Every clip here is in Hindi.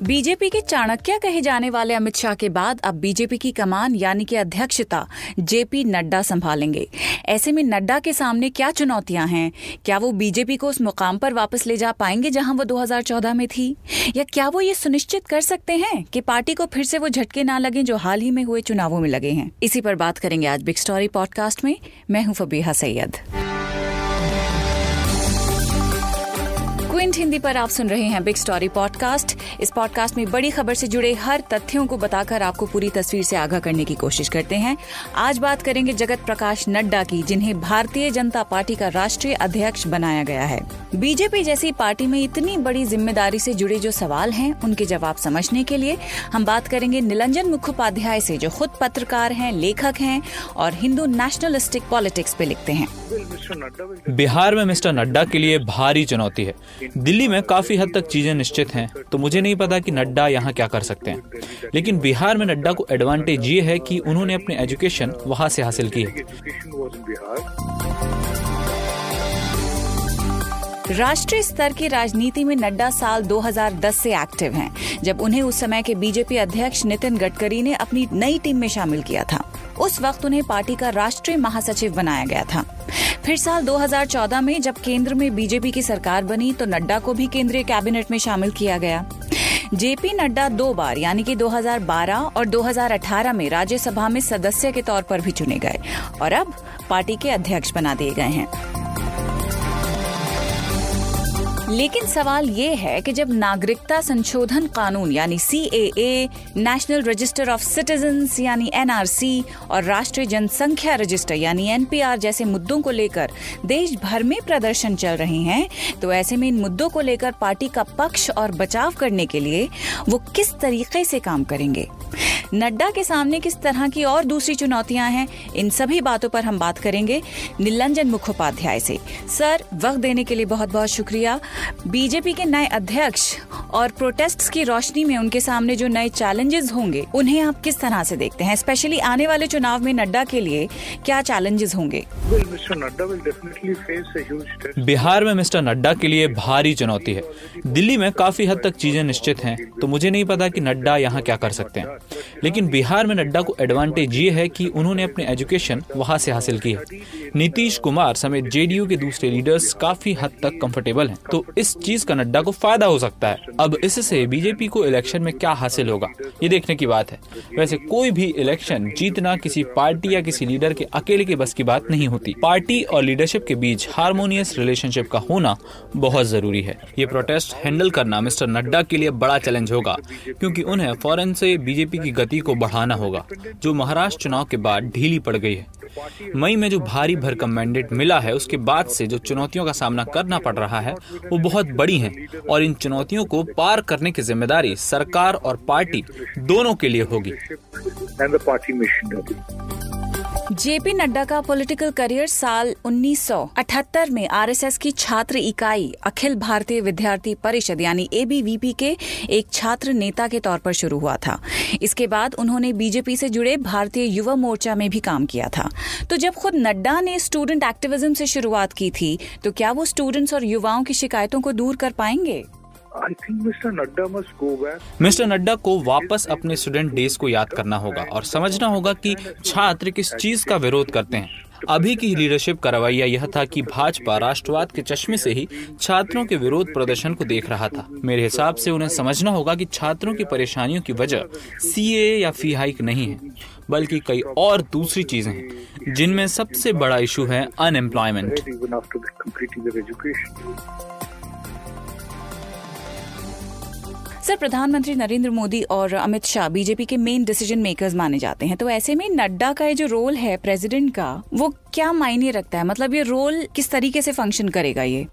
बीजेपी के चाणक्य कहे जाने वाले अमित शाह के बाद अब बीजेपी की कमान यानी कि अध्यक्षता जेपी नड्डा संभालेंगे। ऐसे में नड्डा के सामने क्या चुनौतियाँ हैं? क्या वो बीजेपी को उस मुकाम पर वापस ले जा पाएँगे जहाँ वो 2014 में थी? या क्या वो ये सुनिश्चित कर सकते हैं कि पार्टी को फिर से वो झटके ना लगे जो हाल ही में हुए चुनावों में लगे हैं? इसी पर बात करेंगे आज बिग स्टोरी पॉडकास्ट में। मैं हूँ फबीहा सैयद। क्विंट हिंदी पर आप सुन रहे हैं बिग स्टोरी पॉडकास्ट इस पॉडकास्ट में बड़ी खबर से जुड़े हर तथ्यों को बताकर आपको पूरी तस्वीर से आगाह करने की कोशिश करते हैं। आज बात करेंगे जगत प्रकाश नड्डा की, जिन्हें भारतीय जनता पार्टी का राष्ट्रीय अध्यक्ष बनाया गया है। बीजेपी जैसी पार्टी में इतनी बड़ी ज़िम्मेदारी से जुड़े जो सवाल हैं, उनके जवाब समझने के लिए हम बात करेंगे निलंजन मुखोपाध्याय से, जो खुद पत्रकार हैं, लेखक हैं और हिंदू नेशनलिस्टिक पॉलिटिक्स पे लिखते हैं। बिहार में मिस्टर नड्डा के लिए भारी चुनौती है। दिल्ली में काफ़ी हद तक चीज़ें निश्चित हैं तो मुझे नहीं पता कि नड्डा यहाँ क्या कर सकते हैं। लेकिन बिहार में नड्डा को एडवांटेज ये है कि उन्होंने अपने एजुकेशन वहाँ से हासिल की। है राष्ट्रीय स्तर की राजनीति में नड्डा साल 2010 से एक्टिव हैं, जब उन्हें उस समय के बीजेपी अध्यक्ष नितिन गडकरी ने अपनी नई टीम में शामिल किया था। उस वक्त उन्हें पार्टी का राष्ट्रीय महासचिव बनाया गया था। फिर साल 2014 में जब केंद्र में बीजेपी की सरकार बनी तो नड्डा को भी केंद्रीय कैबिनेट में शामिल किया गया। जेपी नड्डा दो बार, यानी कि 2012 और 2018 में राज्यसभा में सदस्य के तौर पर भी चुने गए और अब पार्टी के अध्यक्ष बना दिए गए हैं। लेकिन सवाल ये है कि जब नागरिकता संशोधन कानून, यानी C A A national register of citizens यानी एनआरसी और राष्ट्रीय जनसंख्या रजिस्टर, यानी एनपीआर जैसे मुद्दों को लेकर देश भर में प्रदर्शन चल रहे हैं तो ऐसे में इन मुद्दों को लेकर पार्टी का पक्ष और बचाव करने के लिए वो किस तरीके से काम करेंगे? नड्डा के सामने किस तरह की और दूसरी चुनौतियाँ हैं इन सभी बातों पर हम बात करेंगे नीलंजन मुखोपाध्याय से। सर वक्त देने के लिए बहुत बहुत शुक्रिया। बीजेपी के नए अध्यक्ष और प्रोटेस्ट की रोशनी में उनके सामने जो नए चैलेंजेस होंगे उन्हें आप किस तरह से देखते हैं? स्पेशली आने वाले चुनाव में नड्डा के लिए क्या चैलेंजेस होंगे? बिहार में मिस्टर नड्डा के लिए भारी चुनौती है। दिल्ली में काफ़ी हद तक चीज़ें निश्चित हैं तो मुझे नहीं पता कि नड्डा यहाँ क्या कर सकते हैं। लेकिन बिहार में नड्डा को एडवांटेज ये है कि उन्होंने अपने एजुकेशन वहाँ से हासिल की है नीतीश कुमार समेत जेडीयू के दूसरे लीडर्स काफ़ी हद तक कंफर्टेबल हैं। तो इस चीज़ का नड्डा को फ़ायदा हो सकता है। अब इससे बीजेपी को इलेक्शन में क्या हासिल होगा? ये देखने की बात है। वैसे कोई भी इलेक्शन जीतना किसी पार्टी या किसी लीडर के अकेले के बस की बात नहीं होती। पार्टी और लीडरशिप के बीच हारमोनियस रिलेशनशिप का होना बहुत ज़रूरी है। ये प्रोटेस्ट हैंडल करना मिस्टर नड्डा के लिए बड़ा चैलेंज होगा। क्योंकि उन्हें फ़ौरन से बीजेपी की गति को बढ़ाना होगा, जो महाराष्ट्र चुनाव के बाद ढीली पड़ गई है। मई में जो भारी भरकम मैंडेट मिला है, उसके बाद से जो चुनौतियों का सामना करना पड़ रहा है, वो बहुत बड़ी हैं और इन चुनौतियों को पार करने की ज़िम्मेदारी सरकार और पार्टी दोनों के लिए होगी। जेपी नड्डा का पॉलिटिकल करियर साल 1978 में आरएसएस की छात्र इकाई, अखिल भारतीय विद्यार्थी परिषद यानी एबीवीपी के एक छात्र नेता के तौर पर शुरू हुआ था। इसके बाद उन्होंने बीजेपी से जुड़े भारतीय युवा मोर्चा में भी काम किया था। तो जब खुद नड्डा ने स्टूडेंट एक्टिविज्म से शुरुआत की थी तो क्या वो स्टूडेंट्स और युवाओं की शिकायतों को दूर कर पाएँगे? मिस्टर नड्डा को वापस अपने स्टूडेंट डेज़ को याद करना होगा और समझना होगा कि छात्र किस चीज़ का विरोध करते हैं। अभी की लीडरशिप का रवैया यह था कि भाजपा राष्ट्रवाद के चश्मे से ही छात्रों के विरोध प्रदर्शन को देख रहा था। मेरे हिसाब से उन्हें समझना होगा कि छात्रों की परेशानियों की वजह सीए या फ़ी हाइक नहीं है बल्कि कई और दूसरी चीज़ें हैं जिनमें सबसे बड़ा इशू है अनएम्प्लॉयमेंट सर प्रधानमंत्री नरेंद्र मोदी और अमित शाह बीजेपी के मेन डिसीज़न मेकर्स माने जाते हैं। तो ऐसे में नड्डा का ये जो रोल है प्रेसिडेंट का, वो क्या मायने रखता है? मतलब ये रोल किस तरीके से फ़ंक्शन करेगा ये?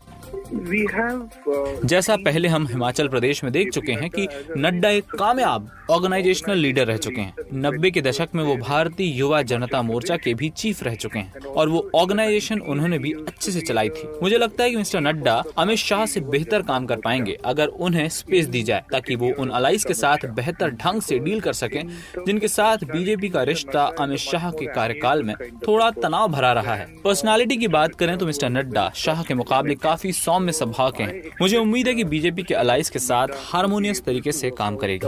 जैसा पहले हम हिमाचल प्रदेश में देख चुके हैं कि नड्डा एक कामयाब ऑर्गेनाइजेशनल लीडर रह चुके हैं। नब्बे के दशक में वो भारतीय युवा जनता मोर्चा के भी चीफ रह चुके हैं और वो ऑर्गेनाइजेशन उन्होंने भी अच्छे से चलाई थी। मुझे लगता है कि मिस्टर नड्डा अमित शाह से बेहतर काम कर पाएँगे अगर उन्हें स्पेस दी जाए ताकि वो उन अलाइस के साथ बेहतर ढंग से डील कर सके, जिनके साथ बीजेपी का रिश्ता अमित शाह के कार्यकाल में थोड़ा तनाव भरा रहा है। पर्सनालिटी की बात करें तो मिस्टर नड्डा शाह के मुकाबले काफ़ी सौ फॉर्म में सभा के हैं। मुझे उम्मीद है कि बीजेपी के अलाइज के साथ हारमोनियस तरीके से काम करेगी।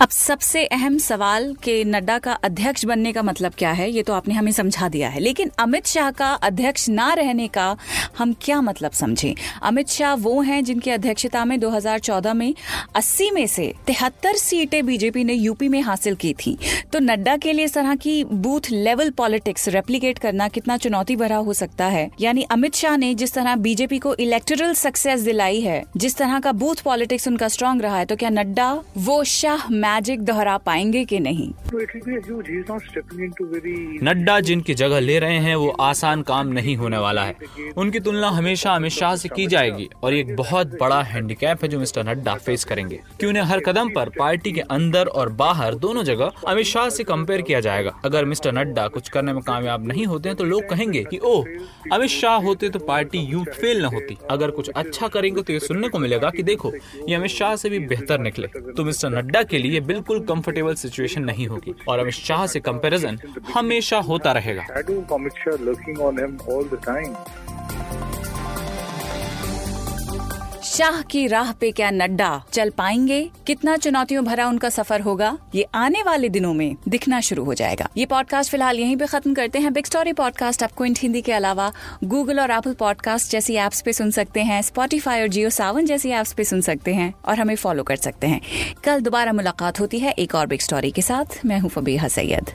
अब सबसे अहम सवाल कि नड्डा का अध्यक्ष बनने का मतलब क्या है? ये तो आपने हमें समझा दिया है। लेकिन अमित शाह का अध्यक्ष ना रहने का हम क्या मतलब समझे? अमित शाह वो हैं जिनकी अध्यक्षता में 2014 में 80 में से तिहत्तर सीटें बीजेपी ने यूपी में हासिल की थी। तो नड्डा के लिए इस तरह की बूथ लेवल पॉलिटिक्स रेप्लीकेट करना कितना चुनौती भरा हो सकता है? यानी अमित शाह ने जिस तरह बीजेपी को इलेक्टोरल सक्सेस दिलाई है, जिस तरह का बूथ पॉलिटिक्स उनका स्ट्रांग रहा है तो क्या नड्डा वो शाह मैजिक दोहरा पाएँगे कि नहीं? नड्डा जिनकी जगह ले रहे हैं वो आसान काम नहीं होने वाला है। उनकी तुलना हमेशा अमित शाह से की जाएगी और एक बहुत बड़ा हैंडीकैप है जो मिस्टर नड्डा फेस करेंगे। कि उन्हें हर कदम पर पार्टी के अंदर और बाहर दोनों जगह अमित शाह से कंपेयर किया जाएगा। अगर मिस्टर नड्डा कुछ करने में कामयाब नहीं होते हैं तो लोग कहेंगे कि ओह अमित शाह होते तो पार्टी यूँ फेल न होती। अगर कुछ अच्छा करेंगे तो ये सुनने को मिलेगा कि देखो ये अमित शाह से भी बेहतर निकले। तो मिस्टर नड्डा के लिए बिल्कुल कंफर्टेबल सिचुएशन नहीं होगी। और अमित शाह से कंपैरिजन हमेशा होता रहेगा। शाह की राह पे क्या नड्डा? चल पाएँगे? कितना चुनौतियों भरा उनका सफ़र होगा? ये आने वाले दिनों में दिखना शुरू हो जाएगा। ये पॉडकास्ट फ़िलहाल यहीं पे खत्म करते हैं। बिग स्टोरी पॉडकास्ट आप क्विंट हिंदी के अलावा गूगल और एपल पॉडकास्ट जैसी एप्स पे सुन सकते हैं। स्पॉटीफाई और जियो सावन जैसी एप्स पे सुन सकते हैं और हमें फॉलो कर सकते हैं। कल दोबारा मुलाकात होती है एक और बिग स्टोरी के साथ। मैं हूँ फबीहा सैयद।